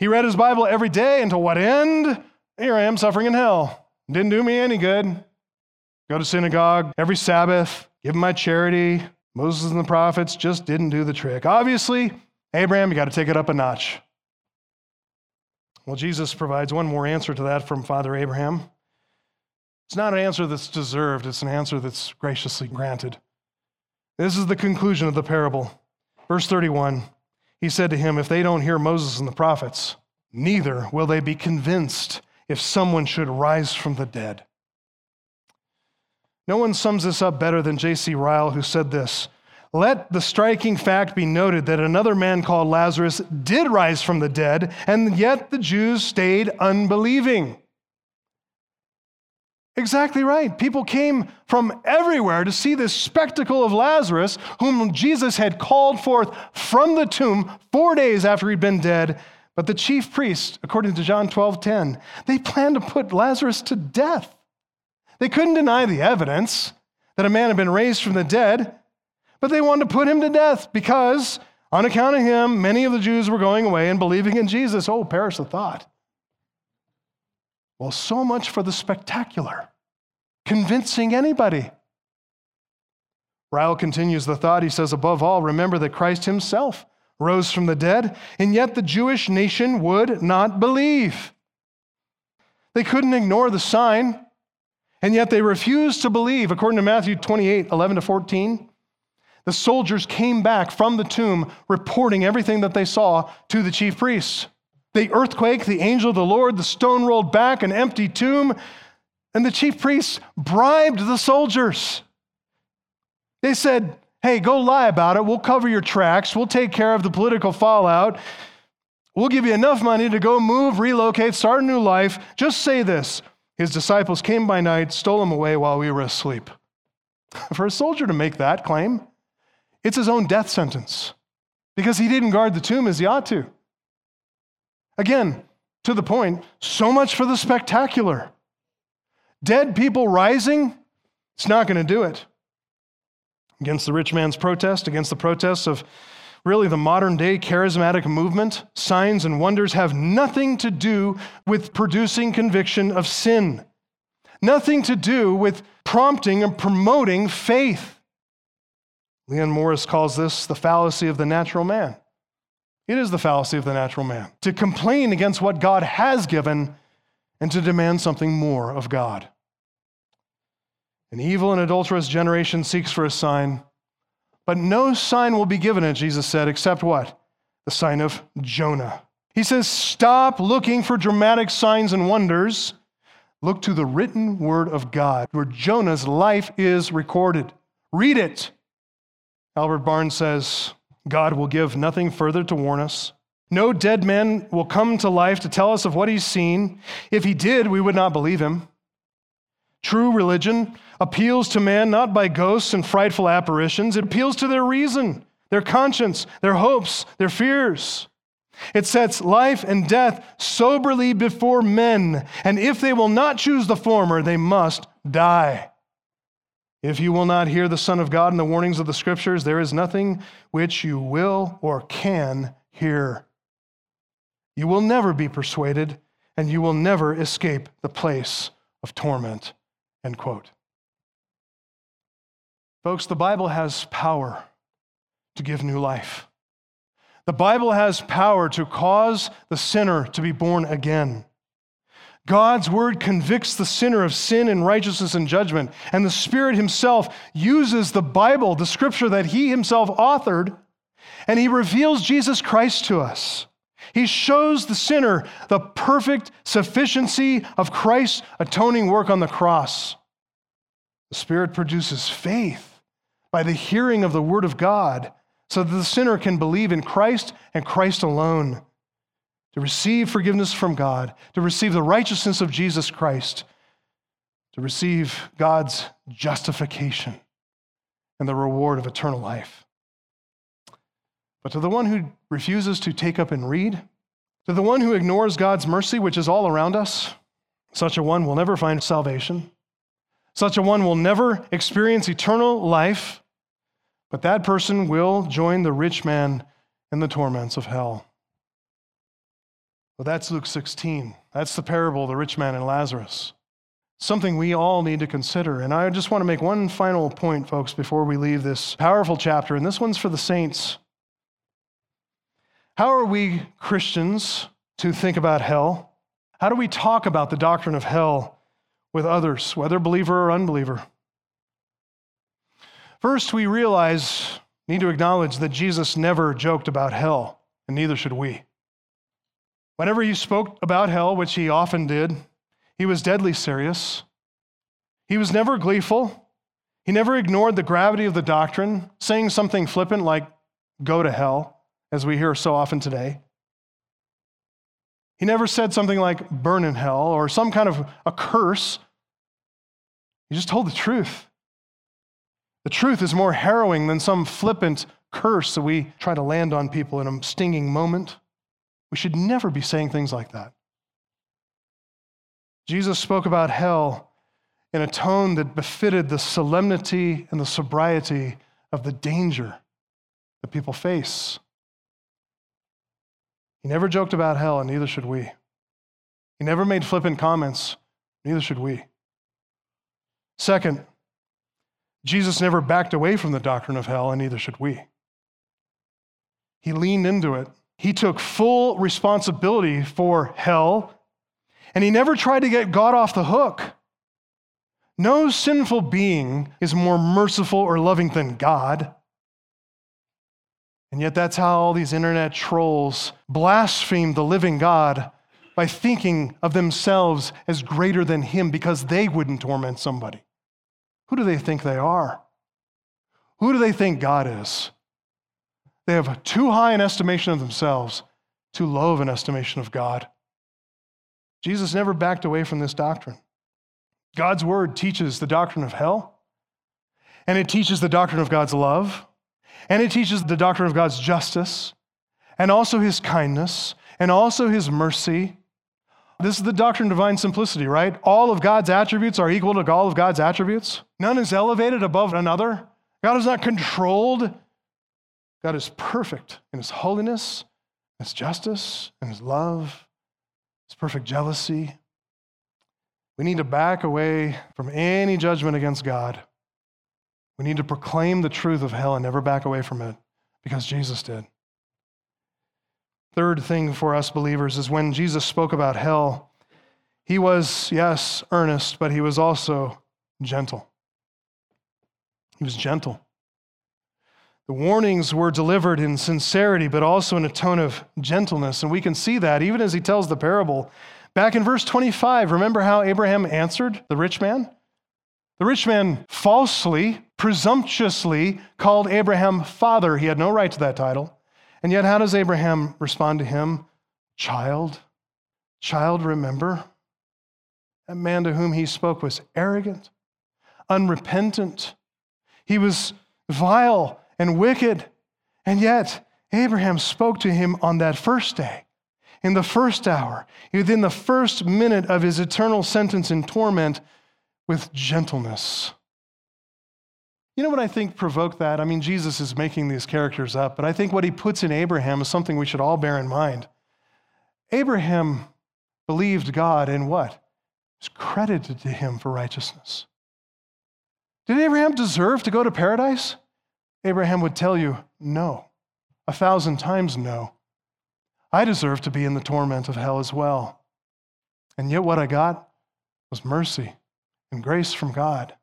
He read his Bible every day until what end? Here I am suffering in hell. Didn't do me any good. Go to synagogue every Sabbath, give my charity. Moses and the prophets just didn't do the trick. Obviously, Abraham, you got to take it up a notch. Well, Jesus provides one more answer to that from Father Abraham. It's not an answer that's deserved, it's an answer that's graciously granted. This is the conclusion of the parable. Verse 31 he said to him, If they don't hear Moses and the prophets, neither will they be convinced if someone should rise from the dead. No one sums this up better than J.C. Ryle, who said this Let the striking fact be noted that another man called Lazarus did rise from the dead, and yet the Jews stayed unbelieving. Exactly right. People came from everywhere to see this spectacle of Lazarus, whom Jesus had called forth from the tomb four days after he'd been dead. But the chief priests, according to John 12 10, they planned to put Lazarus to death. They couldn't deny the evidence that a man had been raised from the dead, but they wanted to put him to death because, on account of him, many of the Jews were going away and believing in Jesus. Oh, perish the thought. Well, so much for the spectacular, convincing anybody. Ryle continues the thought. He says, above all, remember that Christ himself rose from the dead, and yet the Jewish nation would not believe. They couldn't ignore the sign, and yet they refused to believe. According to Matthew 28 11 to 14, the soldiers came back from the tomb reporting everything that they saw to the chief priests. The earthquake, the angel of the Lord, the stone rolled back, an empty tomb, and the chief priests bribed the soldiers. They said, Hey, go lie about it. We'll cover your tracks. We'll take care of the political fallout. We'll give you enough money to go move, relocate, start a new life. Just say this His disciples came by night, stole him away while we were asleep. For a soldier to make that claim, it's his own death sentence because he didn't guard the tomb as he ought to. Again, to the point, so much for the spectacular. Dead people rising, it's not going to do it. Against the rich man's protest, against the protests of really the modern day charismatic movement, signs and wonders have nothing to do with producing conviction of sin, nothing to do with prompting and promoting faith. Leon Morris calls this the fallacy of the natural man. It is the fallacy of the natural man to complain against what God has given and to demand something more of God. An evil and adulterous generation seeks for a sign, but no sign will be given it, Jesus said, except what? The sign of Jonah. He says, Stop looking for dramatic signs and wonders. Look to the written word of God, where Jonah's life is recorded. Read it. Albert Barnes says, God will give nothing further to warn us. No dead man will come to life to tell us of what he's seen. If he did, we would not believe him. True religion appeals to man not by ghosts and frightful apparitions, it appeals to their reason, their conscience, their hopes, their fears. It sets life and death soberly before men, and if they will not choose the former, they must die. If you will not hear the Son of God and the warnings of the Scriptures, there is nothing which you will or can hear. You will never be persuaded, and you will never escape the place of torment. End quote. Folks, the Bible has power to give new life. The Bible has power to cause the sinner to be born again. God's word convicts the sinner of sin and righteousness and judgment, and the Spirit Himself uses the Bible, the scripture that He Himself authored, and He reveals Jesus Christ to us. He shows the sinner the perfect sufficiency of Christ's atoning work on the cross. The Spirit produces faith by the hearing of the Word of God so that the sinner can believe in Christ and Christ alone, to receive forgiveness from God, to receive the righteousness of Jesus Christ, to receive God's justification and the reward of eternal life. But to the one who refuses to take up and read, to the one who ignores God's mercy, which is all around us, such a one will never find salvation. Such a one will never experience eternal life but that person will join the rich man in the torments of hell. Well, that's Luke 16. That's the parable of the rich man and Lazarus. Something we all need to consider. And I just want to make one final point, folks, before we leave this powerful chapter. And this one's for the saints. How are we Christians to think about hell? How do we talk about the doctrine of hell with others, whether believer or unbeliever? First, we realize, need to acknowledge that Jesus never joked about hell, and neither should we. Whenever he spoke about hell, which he often did, he was deadly serious. He was never gleeful. He never ignored the gravity of the doctrine, saying something flippant like, go to hell, as we hear so often today. He never said something like, burn in hell, or some kind of a curse. He just told the truth. The truth is more harrowing than some flippant curse that we try to land on people in a stinging moment. We should never be saying things like that. Jesus spoke about hell in a tone that befitted the solemnity and the sobriety of the danger that people face. He never joked about hell, and neither should we. He never made flippant comments, neither should we. Second, Jesus never backed away from the doctrine of hell, and neither should we. He leaned into it. He took full responsibility for hell, and he never tried to get God off the hook. No sinful being is more merciful or loving than God. And yet, that's how all these internet trolls blaspheme the living God by thinking of themselves as greater than Him because they wouldn't torment somebody. Who do they think they are? Who do they think God is? They have too high an estimation of themselves, too low of an estimation of God. Jesus never backed away from this doctrine. God's word teaches the doctrine of hell, and it teaches the doctrine of God's love, and it teaches the doctrine of God's justice, and also his kindness, and also his mercy, this is the doctrine of divine simplicity, right? All of God's attributes are equal to all of God's attributes. None is elevated above another. God is not controlled. God is perfect in his holiness, his justice, and his love, his perfect jealousy. We need to back away from any judgment against God. We need to proclaim the truth of hell and never back away from it because Jesus did. Third thing for us believers is when Jesus spoke about hell, he was, yes, earnest, but he was also gentle. He was gentle. The warnings were delivered in sincerity, but also in a tone of gentleness. And we can see that even as he tells the parable. Back in verse 25, remember how Abraham answered the rich man? The rich man falsely, presumptuously called Abraham father. He had no right to that title. And yet, how does Abraham respond to him? Child. Child, remember? That man to whom he spoke was arrogant, unrepentant. He was vile and wicked. And yet, Abraham spoke to him on that first day, in the first hour, within the first minute of his eternal sentence in torment, with gentleness. You know what I think provoked that? I mean, Jesus is making these characters up, but I think what he puts in Abraham is something we should all bear in mind. Abraham believed God in what? Was credited to him for righteousness. Did Abraham deserve to go to paradise? Abraham would tell you, no, a thousand times no. I deserve to be in the torment of hell as well. And yet, what I got was mercy and grace from God.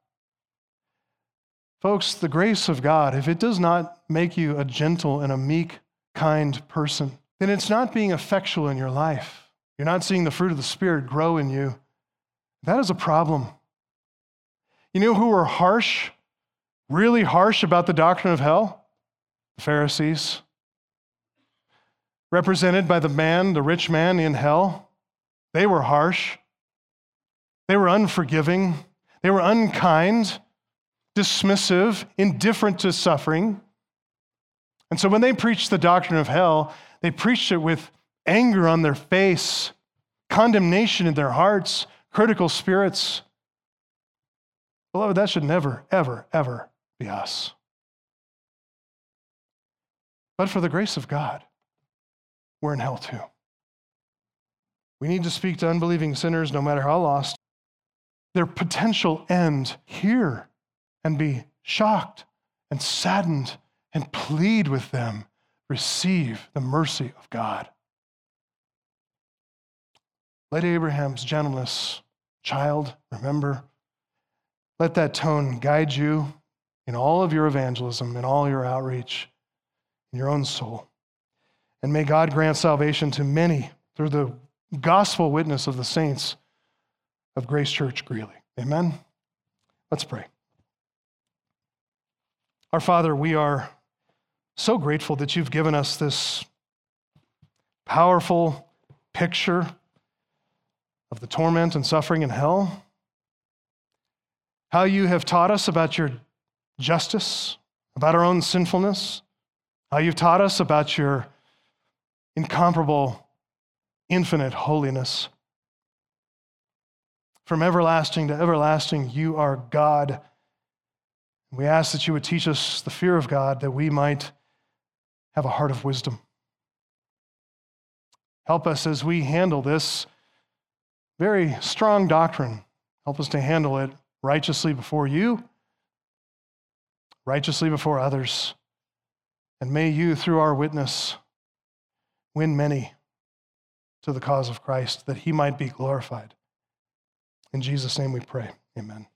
Folks, the grace of God, if it does not make you a gentle and a meek, kind person, then it's not being effectual in your life. You're not seeing the fruit of the Spirit grow in you. That is a problem. You know who were harsh really harsh about the doctrine of hell? The Pharisees. Represented by the man, the rich man in hell. They were harsh. They were unforgiving. They were unkind, dismissive, indifferent to suffering. And so when they preached the doctrine of hell, they preached it with anger on their face, condemnation in their hearts, critical spirits. Beloved, that should never, ever, ever be us. But for the grace of God, we're in hell too. We need to speak to unbelieving sinners, no matter how lost, their potential end here and be shocked and saddened and plead with them receive the mercy of God. Let Abraham's gentleness, child, remember, let that tone guide you in all of your evangelism, in all your outreach, in your own soul. And may God grant salvation to many through the gospel witness of the saints of Grace Church Greeley. Amen. Let's pray. Our Father, we are so grateful that you've given us this powerful picture of the torment and suffering in hell. How you have taught us about your justice, about our own sinfulness, how you've taught us about your incomparable, infinite holiness. From everlasting to everlasting, you are God. We ask that you would teach us the fear of God that we might have a heart of wisdom. Help us as we handle this very strong doctrine. Help us to handle it righteously before you righteously before others. And may you, through our witness, win many to the cause of Christ, that he might be glorified. In Jesus' name we pray. Amen.